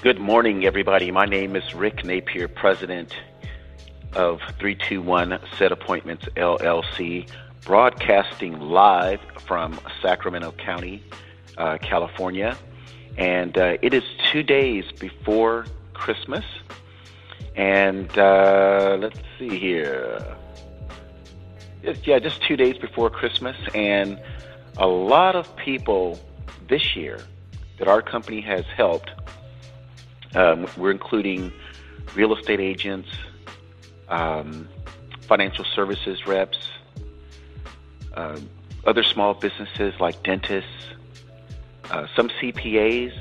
Good morning, everybody. My name is Rick Napier, president of 321 Set Appointments LLC, broadcasting live from Sacramento County, uh, California. And uh, it is two days before Christmas. And uh, let's see here. It's, yeah, just two days before Christmas. And a lot of people this year that our company has helped um, we're including real estate agents, um, financial services reps, uh, other small businesses like dentists, uh, some CPAs,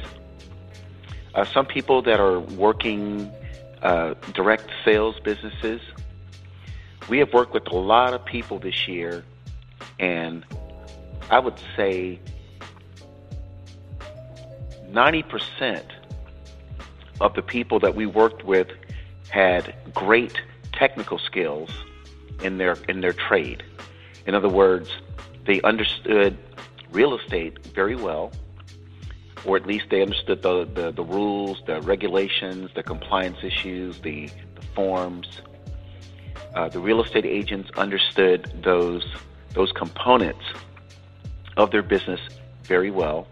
uh, some people that are working uh, direct sales businesses. We have worked with a lot of people this year, and I would say 90% of the people that we worked with had great technical skills in their in their trade. In other words, they understood real estate very well, or at least they understood the, the, the rules, the regulations, the compliance issues, the, the forms. Uh, the real estate agents understood those those components of their business very well.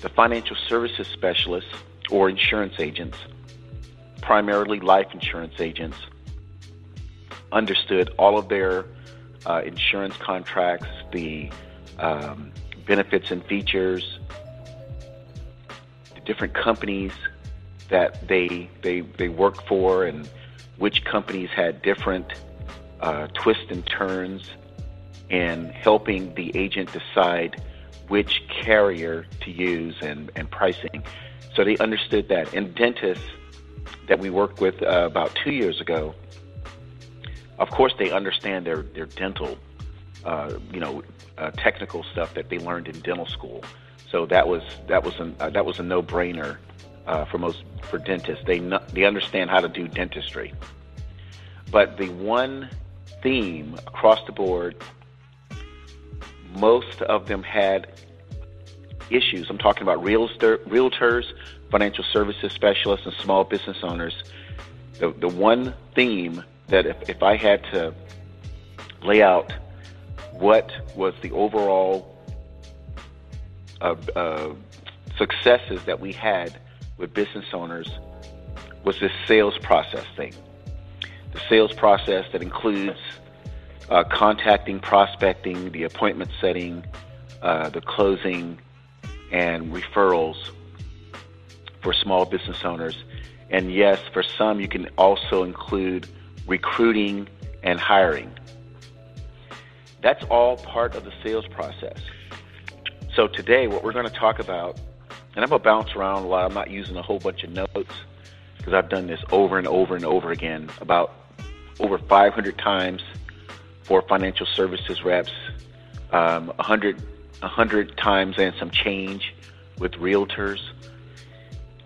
The financial services specialists or insurance agents, primarily life insurance agents, understood all of their uh, insurance contracts, the um, benefits and features, the different companies that they they they work for, and which companies had different uh, twists and turns in helping the agent decide which carrier to use and, and pricing. So they understood that. And dentists that we worked with uh, about two years ago, of course, they understand their their dental, uh, you know, uh, technical stuff that they learned in dental school. So that was that was an, uh, that was a no brainer uh, for most for dentists. They no, they understand how to do dentistry. But the one theme across the board, most of them had issues. I'm talking about realtors, financial services specialists, and small business owners. The, the one theme that if, if I had to lay out what was the overall uh, uh, successes that we had with business owners was this sales process thing. The sales process that includes uh, contacting, prospecting, the appointment setting, uh, the closing, and referrals for small business owners. And yes, for some, you can also include recruiting and hiring. That's all part of the sales process. So today, what we're going to talk about, and I'm going to bounce around a lot. I'm not using a whole bunch of notes because I've done this over and over and over again, about over 500 times for financial services reps, um, 100 a hundred times and some change with realtors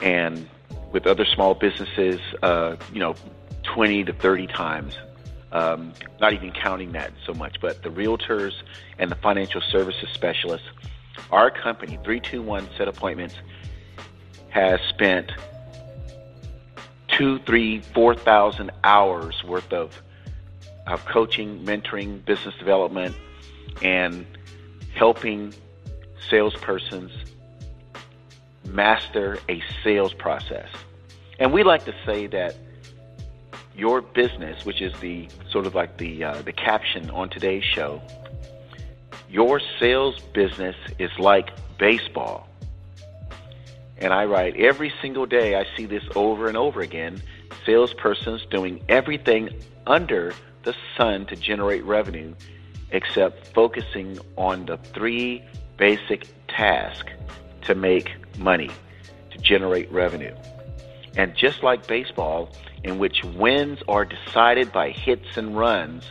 and with other small businesses, uh, you know, 20 to 30 times. Um, not even counting that so much, but the realtors and the financial services specialists, our company, 321 Set Appointments, has spent two, three, four thousand hours worth of of coaching, mentoring, business development, and helping salespersons master a sales process. And we like to say that your business, which is the sort of like the uh, the caption on today's show, your sales business is like baseball. And I write every single day. I see this over and over again. Salespersons doing everything under the sun to generate revenue except focusing on the three basic tasks to make money, to generate revenue. And just like baseball, in which wins are decided by hits and runs,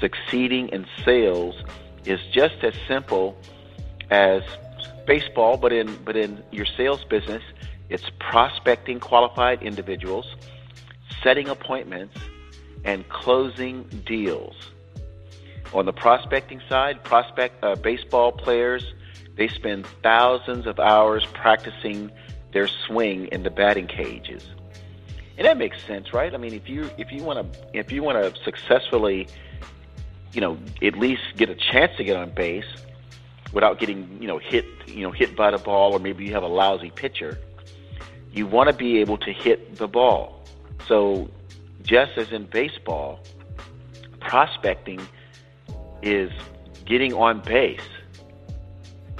succeeding in sales is just as simple as baseball, but in but in your sales business, it's prospecting qualified individuals, setting appointments, and closing deals. On the prospecting side, prospect uh, baseball players they spend thousands of hours practicing their swing in the batting cages. And that makes sense, right? I mean, if you if you want to if you want to successfully, you know, at least get a chance to get on base without getting, you know, hit, you know, hit by the ball or maybe you have a lousy pitcher, you want to be able to hit the ball. So, just as in baseball, prospecting is getting on base.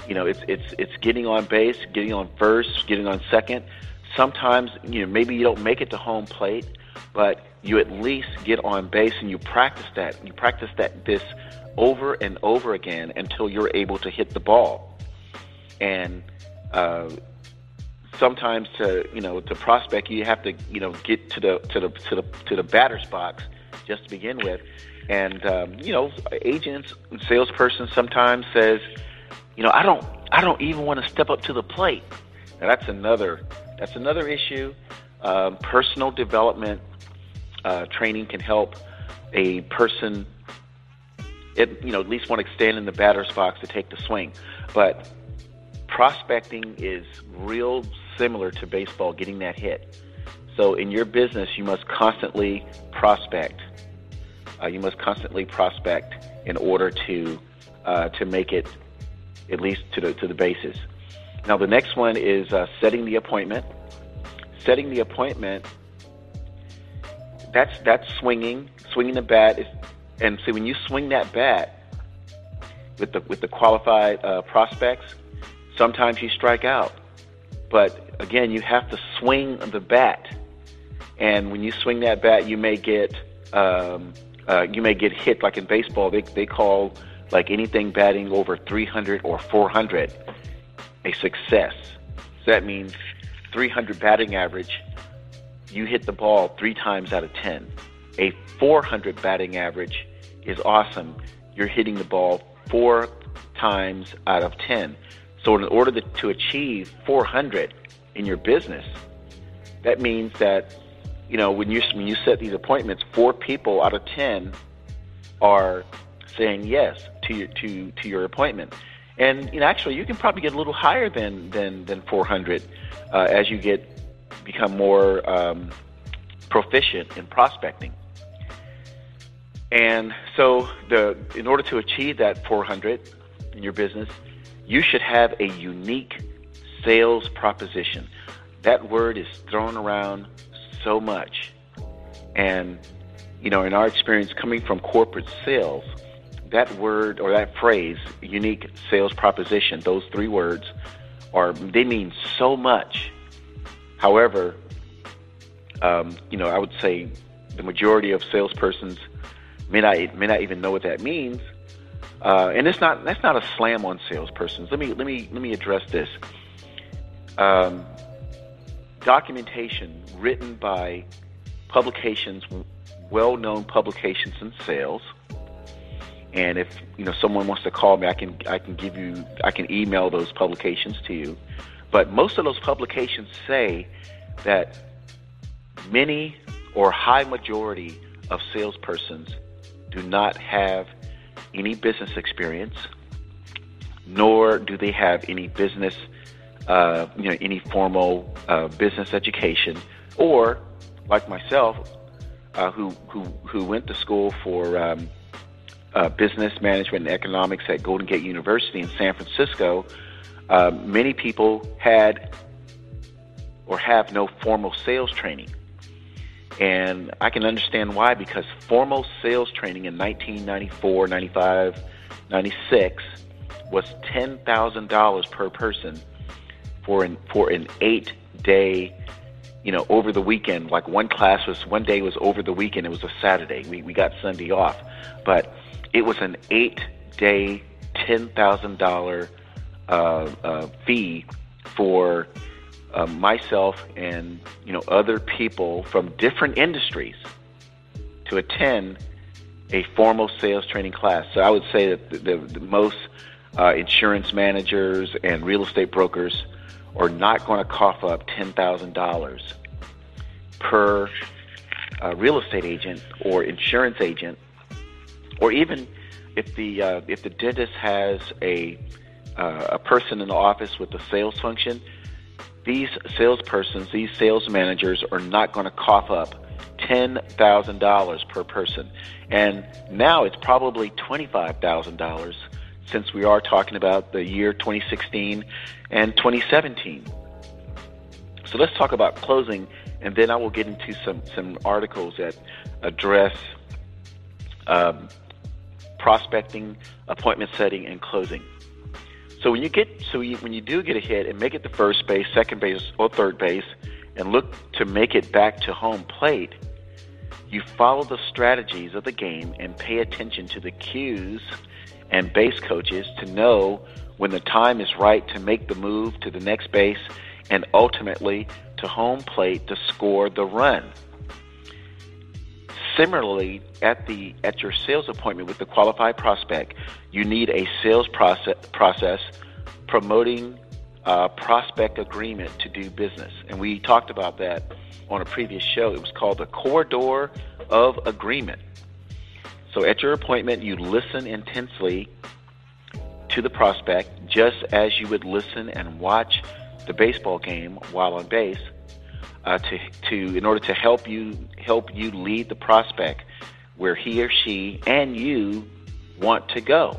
You know, it's it's it's getting on base, getting on first, getting on second. Sometimes, you know, maybe you don't make it to home plate, but you at least get on base and you practice that. You practice that this over and over again until you're able to hit the ball. And uh, sometimes to you know to prospect, you have to you know get to the to the to the to the batter's box just to begin with. And um, you know, agents, salesperson sometimes says, you know, I don't, I don't even want to step up to the plate. Now that's another, that's another issue. Um, personal development uh, training can help a person, it, you know, at least want to stand in the batter's box to take the swing. But prospecting is real similar to baseball, getting that hit. So in your business, you must constantly prospect uh, you must constantly prospect in order to uh, to make it at least to the to the bases. Now the next one is uh, setting the appointment. Setting the appointment. That's that's swinging, swinging the bat is, and see when you swing that bat with the with the qualified uh, prospects, sometimes you strike out. But again, you have to swing the bat, and when you swing that bat, you may get um, uh, you may get hit like in baseball. They they call like anything batting over 300 or 400 a success. So that means 300 batting average. You hit the ball three times out of 10. A 400 batting average is awesome. You're hitting the ball four times out of 10. So in order to, to achieve 400 in your business, that means that you know, when you when you set these appointments, four people out of ten are saying yes to your to to your appointment. And you know, actually, you can probably get a little higher than than than 400 uh, as you get become more um, proficient in prospecting. And so, the in order to achieve that 400 in your business, you should have a unique sales proposition. That word is thrown around so much. And, you know, in our experience coming from corporate sales, that word or that phrase, unique sales proposition, those three words are, they mean so much. However, um, you know, I would say the majority of salespersons may not may not even know what that means. Uh, and it's not that's not a slam on salespersons. Let me let me let me address this. Um, documentation written by publications, well-known publications in sales. And if you know someone wants to call me, I can I can give you I can email those publications to you. But most of those publications say that many or high majority of salespersons do not have any business experience, nor do they have any business uh, you know, any formal uh, business education, or like myself, uh, who who who went to school for um, uh, business management and economics at Golden Gate University in San Francisco. Uh, many people had or have no formal sales training. And I can understand why because formal sales training in 1994, 95, 96 was $10,000 per person for an for an eight day you know over the weekend. Like one class was one day was over the weekend. It was a saturday. We, we got sunday off. But it was an eight day ten thousand uh, uh, fee for uh, myself and you know other people from different industries to attend a formal sales training class. So i would say that the, the, the most uh, insurance managers and real estate brokers are not going to cough up $10,000 per uh, real estate agent or insurance agent, or even if the uh, if the dentist has a uh, a person in the office with the sales function, these salespersons, these sales managers are not going to cough up $10,000 per person. And now it's probably $25,000 since we are talking about the year 2016 and 2017. So let's talk about closing, and then I will get into some, some articles that address um, prospecting, appointment setting, and closing. So when you get so you, when you do get a hit and make it to first base, second base, or third base, and look to make it back to home plate, you follow the strategies of the game and pay attention to the cues and base coaches to know when the time is right to make the move to the next base and ultimately to home plate to score the run. Similarly, at the at your sales appointment with the qualified prospect, you need a sales process process promoting a prospect agreement to do business. And we talked about that on a previous show. It was called the corridor of agreement. So at your appointment, you listen intensely to the prospect just as you would listen and watch the baseball game while on base uh, to, to in order to help you help you lead the prospect where he or she and you want to go.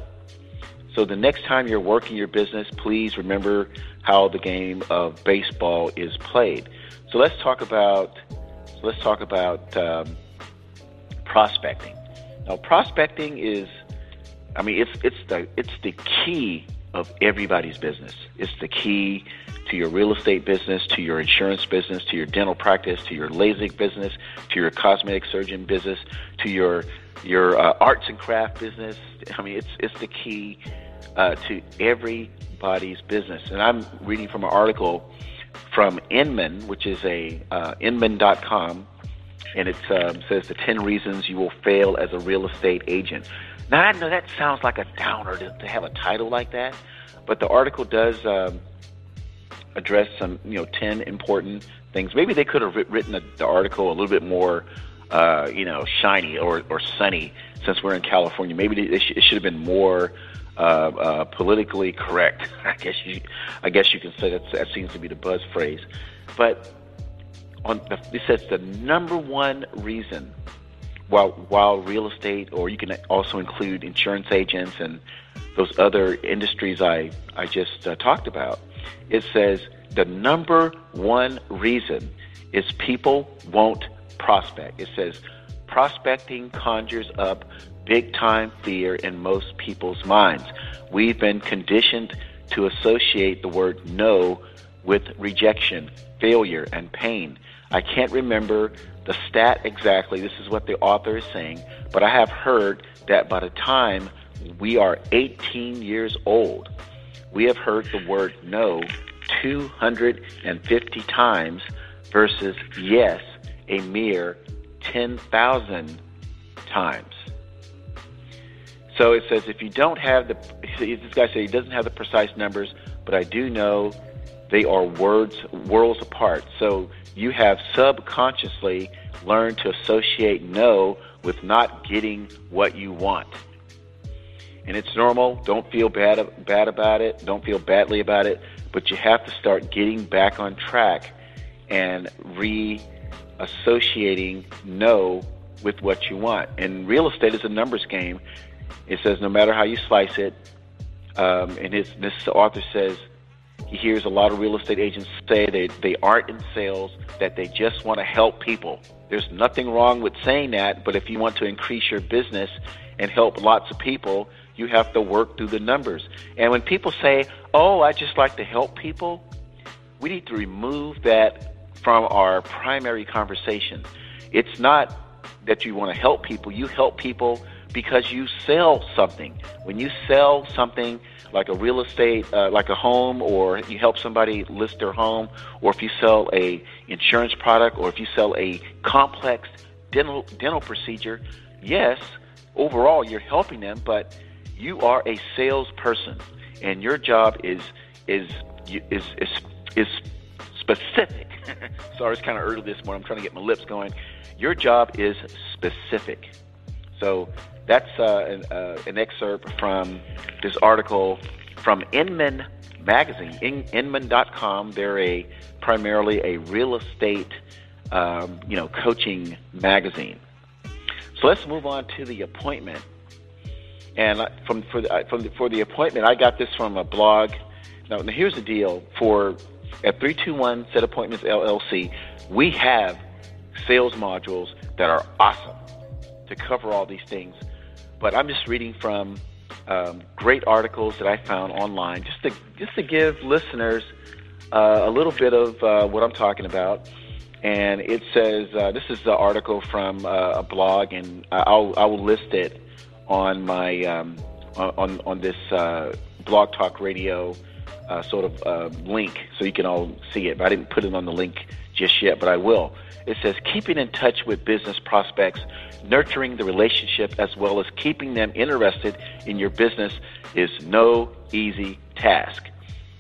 So the next time you're working your business, please remember how the game of baseball is played. So let's talk about so let's talk about um, prospecting. Now, prospecting is, I mean, it's it's the it's the key of everybody's business. It's the key to your real estate business, to your insurance business, to your dental practice, to your LASIK business, to your cosmetic surgeon business, to your your uh, arts and craft business. I mean, it's it's the key uh, to everybody's business. And I'm reading from an article from Inman, which is a uh, Inman.com, and it um, says the 10 reasons you will fail as a real estate agent. Now, I know that sounds like a downer to, to have a title like that, but the article does um, address some, you know, 10 important things. Maybe they could have written the, the article a little bit more, uh, you know, shiny or, or sunny since we're in California. Maybe it, sh- it should have been more uh, uh, politically correct. I guess you, I guess you can say that that seems to be the buzz phrase. But on the, it says the number one reason while while real estate, or you can also include insurance agents and those other industries I I just uh, talked about. It says the number one reason is people won't prospect. It says prospecting conjures up big time fear in most people's minds. We've been conditioned to associate the word no with rejection, failure, and pain. I can't remember the stat exactly. This is what the author is saying, but I have heard that by the time we are 18 years old, we have heard the word no 250 times versus yes a mere 10,000 times. So it says if you don't have the, this guy said he doesn't have the precise numbers, but I do know they are words worlds apart. So you have subconsciously learned to associate no with not getting what you want. And it's normal. Don't feel bad bad about it. Don't feel badly about it. But you have to start getting back on track and re-associating no with what you want. And real estate is a numbers game. It says no matter how you slice it, um, and his, this author says he hears a lot of real estate agents say they, they aren't in sales, that they just want to help people. There's nothing wrong with saying that, but if you want to increase your business and help lots of people, you have to work through the numbers. And when people say, oh, I just like to help people, we need to remove that from our primary conversation. It's not that you want to help people, you help people because you sell something. When you sell something like a real estate, uh, like a home, or you help somebody list their home, or if you sell a insurance product, or if you sell a complex dental dental procedure, yes, overall you're helping them, but you are a salesperson, and your job is is is is, is specific. Sorry, it's kind of early this morning. I'm trying to get my lips going. Your job is specific. So that's uh, an, uh, an, excerpt from this article from Inman Magazine, in, Inman.com. They're a primarily a real estate, um, you know, coaching magazine. So let's move on to the appointment. And from for the, from the, for the appointment, I got this from a blog. Now, now here's the deal: for at 321 Set Appointments LLC, we have sales modules that are awesome to cover all these things. But I'm just reading from um, great articles that I found online, just to just to give listeners uh, a little bit of uh, what I'm talking about. And it says uh, this is the article from uh, a blog, and I'll I will list it on my um, on on this uh, Blog Talk Radio uh, sort of link, so you can all see it. But I didn't put it on the link just yet, but I will. It says keeping in touch with business prospects nurturing the relationship as well as keeping them interested in your business is no easy task.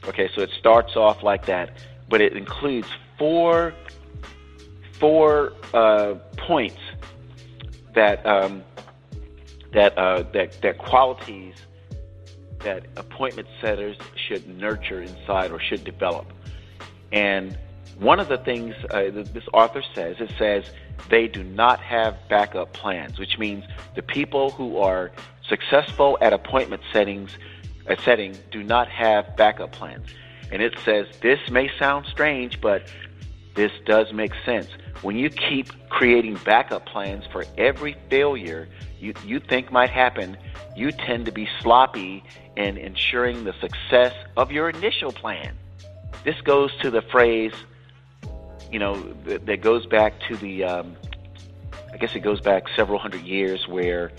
Okay, so it starts off like that, but it includes four four uh, points that um, that uh, that that qualities that appointment setters should nurture inside or should develop. And one of the things uh, this author says, it says they do not have backup plans, which means the people who are successful at appointment settings, uh, setting do not have backup plans. And it says this may sound strange, but this does make sense. When you keep creating backup plans for every failure you, you think might happen, you tend to be sloppy in ensuring the success of your initial plan. This goes to the phrase you know, that, that goes back to the, um, I guess it goes back several hundred years where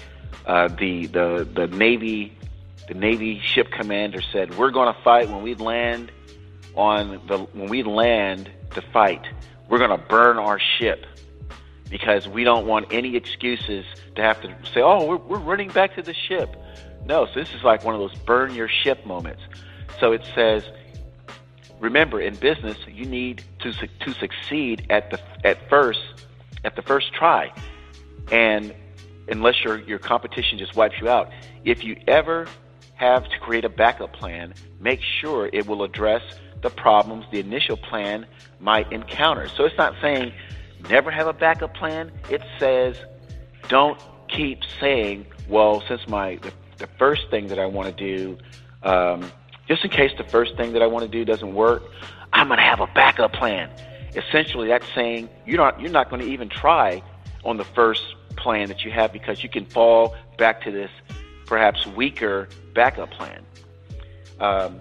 uh, the the the Navy the Navy ship commander said, "We're going to fight when we land on the when we land to fight. We're going to burn our ship." Because we don't want any excuses to have to say, "Oh, we're, we're running back to the ship." No, so this is like one of those burn your ship moments. So it says remember in business you need to to succeed at the at first at the first try. And unless your your competition just wipes you out if you ever have to create a backup plan make sure it will address the problems the initial plan might encounter. So it's not saying never have a backup plan. It says don't keep saying well since my the, the first thing that i want to do um, just in case the first thing that I want to do doesn't work, I'm going to have a backup plan. Essentially, that's saying you're not you're not going to even try on the first plan that you have because you can fall back to this perhaps weaker backup plan. Um,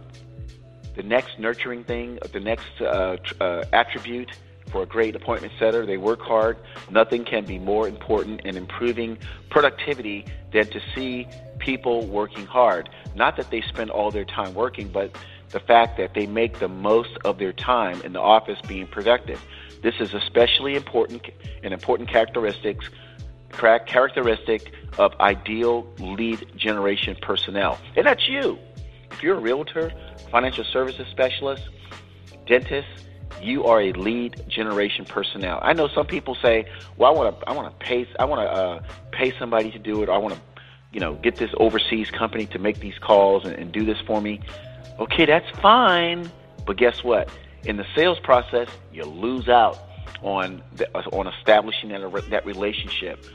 the next nurturing thing, the next uh, uh, attribute for a great appointment setter, they work hard. Nothing can be more important in improving productivity than to see people working hard. Not that they spend all their time working, but the fact that they make the most of their time in the office being productive. This is especially important, an important characteristics characteristic of ideal lead generation personnel. And that's you. If you're a realtor, financial services specialist, dentist, you are a lead generation personnel. I know some people say, "Well, I want to, I want to pay, I want to uh, pay somebody to do it. Or I want to you know, get this overseas company to make these calls and, and do this for me. Okay, that's fine. But guess what? In the sales process, you lose out on the, on establishing that that relationship.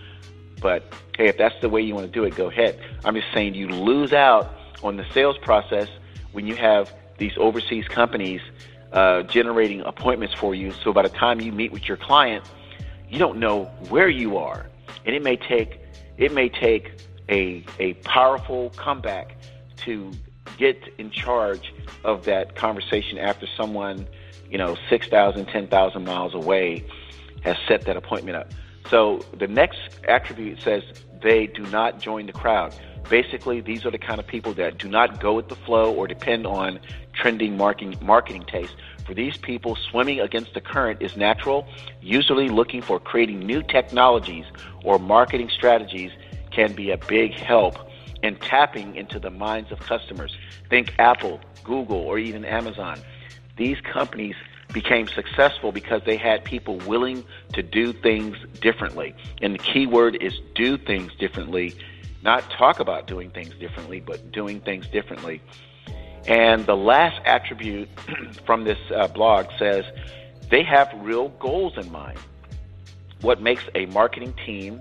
But hey, if that's the way you want to do it, go ahead. I'm just saying you lose out on the sales process when you have these overseas companies uh, generating appointments for you. So by the time you meet with your client, you don't know where you are, and it may take it may take a, a powerful comeback to get in charge of that conversation after someone, you know, 6,000, 10,000 miles away has set that appointment up. So the next attribute says they do not join the crowd. Basically, these are the kind of people that do not go with the flow or depend on trending marketing, marketing taste. For these people, swimming against the current is natural, usually looking for creating new technologies or marketing strategies can be a big help in tapping into the minds of customers. Think Apple, Google, or even Amazon. These companies became successful because they had people willing to do things differently. And the key word is do things differently, not talk about doing things differently, but doing things differently. And the last attribute from this uh, blog says they have real goals in mind. What makes a marketing team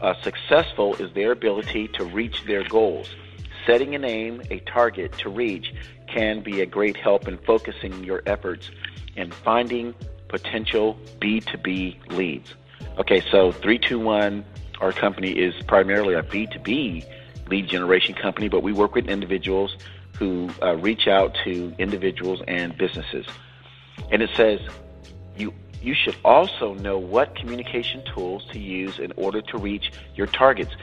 uh, successful is their ability to reach their goals. Setting an aim, a target to reach, can be a great help in focusing your efforts and finding potential B2B leads. Okay, so 321, our company is primarily a B2B lead generation company, but we work with individuals who uh, reach out to individuals and businesses. And it says you you should also know what communication tools to use in order to reach your targets.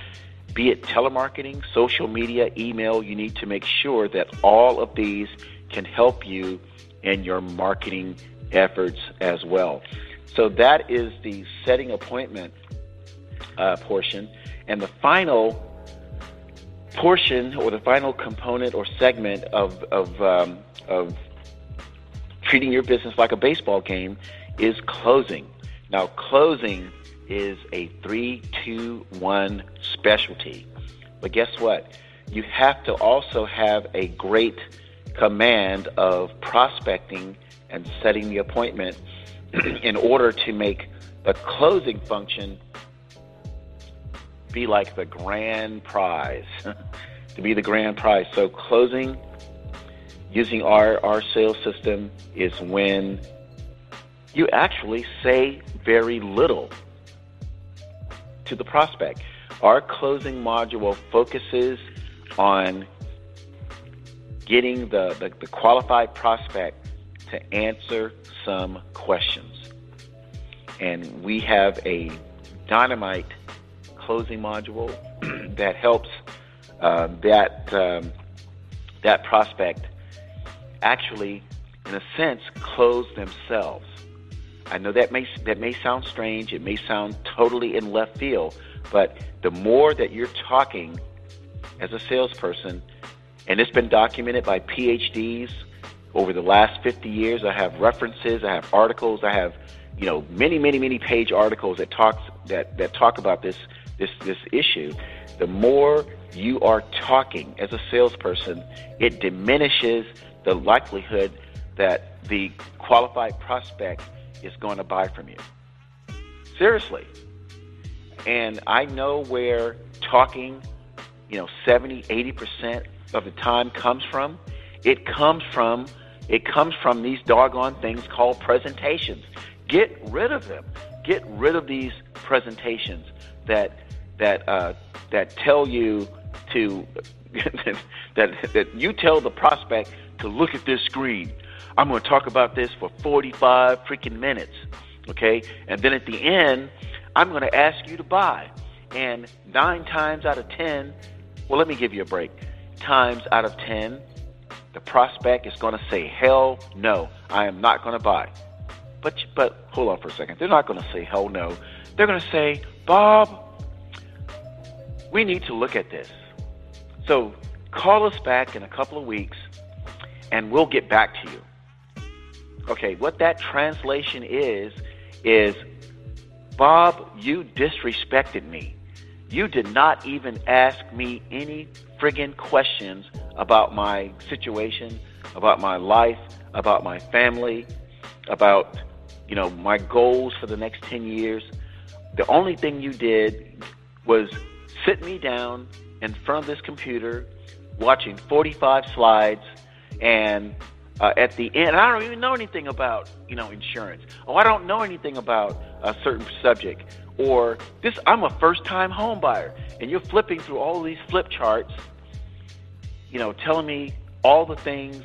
Be it telemarketing, social media, email, you need to make sure that all of these can help you in your marketing efforts as well. So that is the setting appointment uh, portion. And the final portion or the final component or segment of, of, um, of treating your business like a baseball game is closing. Now, closing is a three, two, one specialty. But guess what? You have to also have a great command of prospecting and setting the appointment in order to make the closing function be like the grand prize, to be the grand prize. So closing using our, our sales system is when you actually say very little to the prospect. Our closing module focuses on getting the, the, the qualified prospect to answer some questions. And we have a dynamite closing module that helps uh, that um, that prospect actually, in a sense, close themselves. I know that may that may sound strange. It may sound totally in left field, but the more that you're talking as a salesperson, and it's been documented by PhDs over the last 50 years. I have references. I have articles. I have you know many many many page articles that talks that that talk about this this this issue. The more you are talking as a salesperson, it diminishes the likelihood that the qualified prospect is going to buy from you. Seriously. And I know where talking, you know, 70, 80% of the time comes from. It comes from it comes from these doggone things called presentations. Get rid of them. Get rid of these presentations that that uh, that tell you to that that you tell the prospect to look at this screen. I'm going to talk about this for 45 freaking minutes, okay? And then at the end, I'm going to ask you to buy. And nine times out of 10, well, let me give you a break. Times out of 10, the prospect is going to say, hell no, I am not going to buy. But, but hold on for a second. They're not going to say hell no. They're going to say, Bob, we need to look at this. So call us back in a couple of weeks and we'll get back to you. Okay, what that translation is, is Bob, you disrespected me. You did not even ask me any friggin' questions about my situation, about my life, about my family, about, you know, my goals for the next 10 years. The only thing you did was sit me down in front of this computer watching 45 slides and uh, at the end, I don't even know anything about you know insurance. Oh, I don't know anything about a certain subject. Or this, I'm a first-time home buyer, and you're flipping through all these flip charts, you know, telling me all the things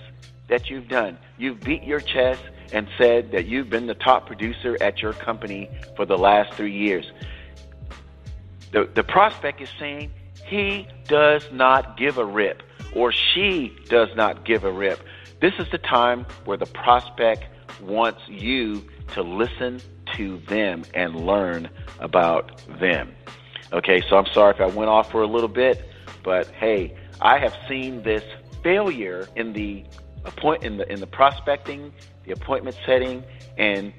that you've done. You've beat your chest and said that you've been the top producer at your company for the last three years. The, the prospect is saying he does not give a rip or she does not give a rip. This is the time where the prospect wants you to listen to them and learn about them. Okay, so I'm sorry if I went off for a little bit, but hey, I have seen this failure in the appoint in the in the prospecting, the appointment setting, and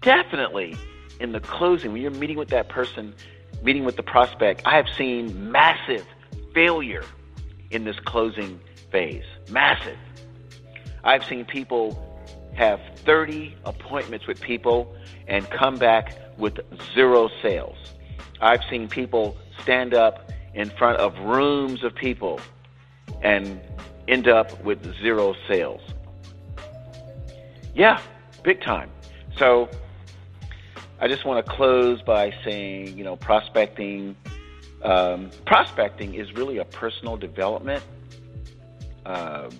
definitely in the closing when you're meeting with that person, meeting with the prospect. I have seen massive failure in this closing phase. Massive. I've seen people have 30 appointments with people and come back with zero sales. I've seen people stand up in front of rooms of people and end up with zero sales. Yeah, big time. So I just want to close by saying, you know, prospecting. Um, prospecting is really a personal development uh,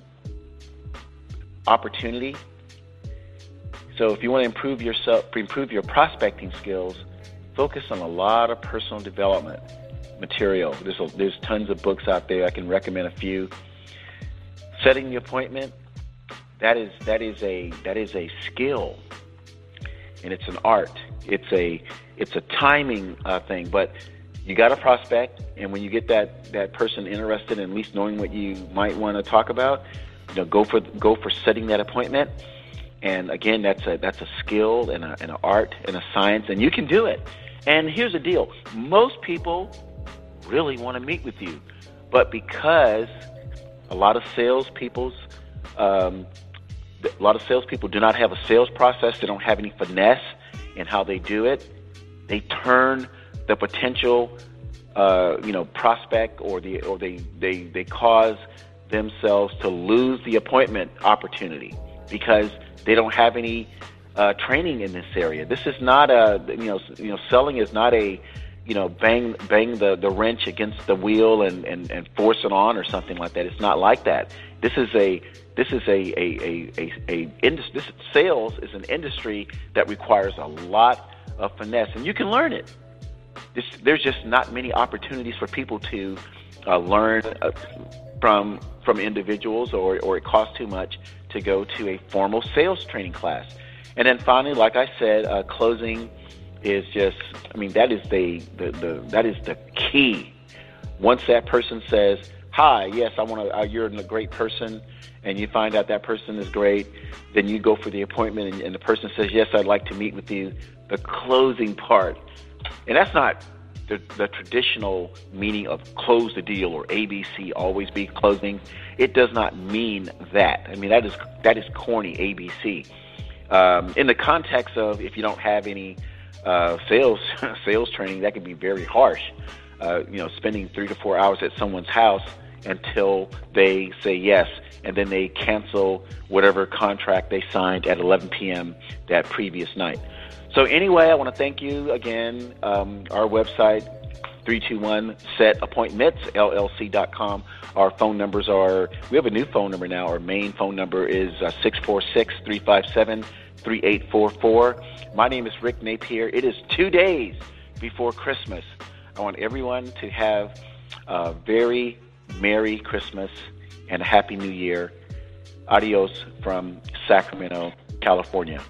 opportunity. So if you want to improve yourself, improve your prospecting skills, focus on a lot of personal development material. There's a, there's tons of books out there. I can recommend a few. Setting the appointment, that is that is a that is a skill, and it's an art. It's a it's a timing uh, thing, but you got to prospect, and when you get that that person interested in at least knowing what you might want to talk about, you know, go for go for setting that appointment. And again, that's a that's a skill and, a, and an art and a science, and you can do it. And here's the deal: most people really want to meet with you, but because a lot of salespeople's um, a lot of salespeople do not have a sales process. They don't have any finesse in how they do it. They turn the potential, uh, you know, prospect or the or they they they cause themselves to lose the appointment opportunity because they don't have any uh, training in this area. This is not a you know you know selling is not a you know bang bang the, the wrench against the wheel and, and, and force it on or something like that. It's not like that. This is a this is a a a a, a. This sales is an industry that requires a lot of finesse, and you can learn it. This, there's just not many opportunities for people to uh, learn uh, from from individuals, or or it costs too much to go to a formal sales training class. And then finally, like I said, uh, closing is just I mean that is the, the, the that is the key. Once that person says, "Hi, yes, I want to," uh, you're a great person, and you find out that person is great, then you go for the appointment, and, and the person says, "Yes, I'd like to meet with you." The closing part, and that's not the, the traditional meaning of close the deal or ABC, always be closing. It does not mean that. I mean that is that is corny ABC. Um, in the context of if you don't have any uh, sales sales training, that can be very harsh. Uh, you know, spending three to four hours at someone's house until they say yes, and then they cancel whatever contract they signed at 11 p.m. that previous night. So anyway, I want to thank you again. Um, our website, 321 set appointments llc.com. Our phone numbers are, we have a new phone number now. Our main phone number is uh, 646 357 3844. My name is Rick Napier. It is two days before Christmas. I want everyone to have a very Merry Christmas and a Happy New Year. Adios from Sacramento, California.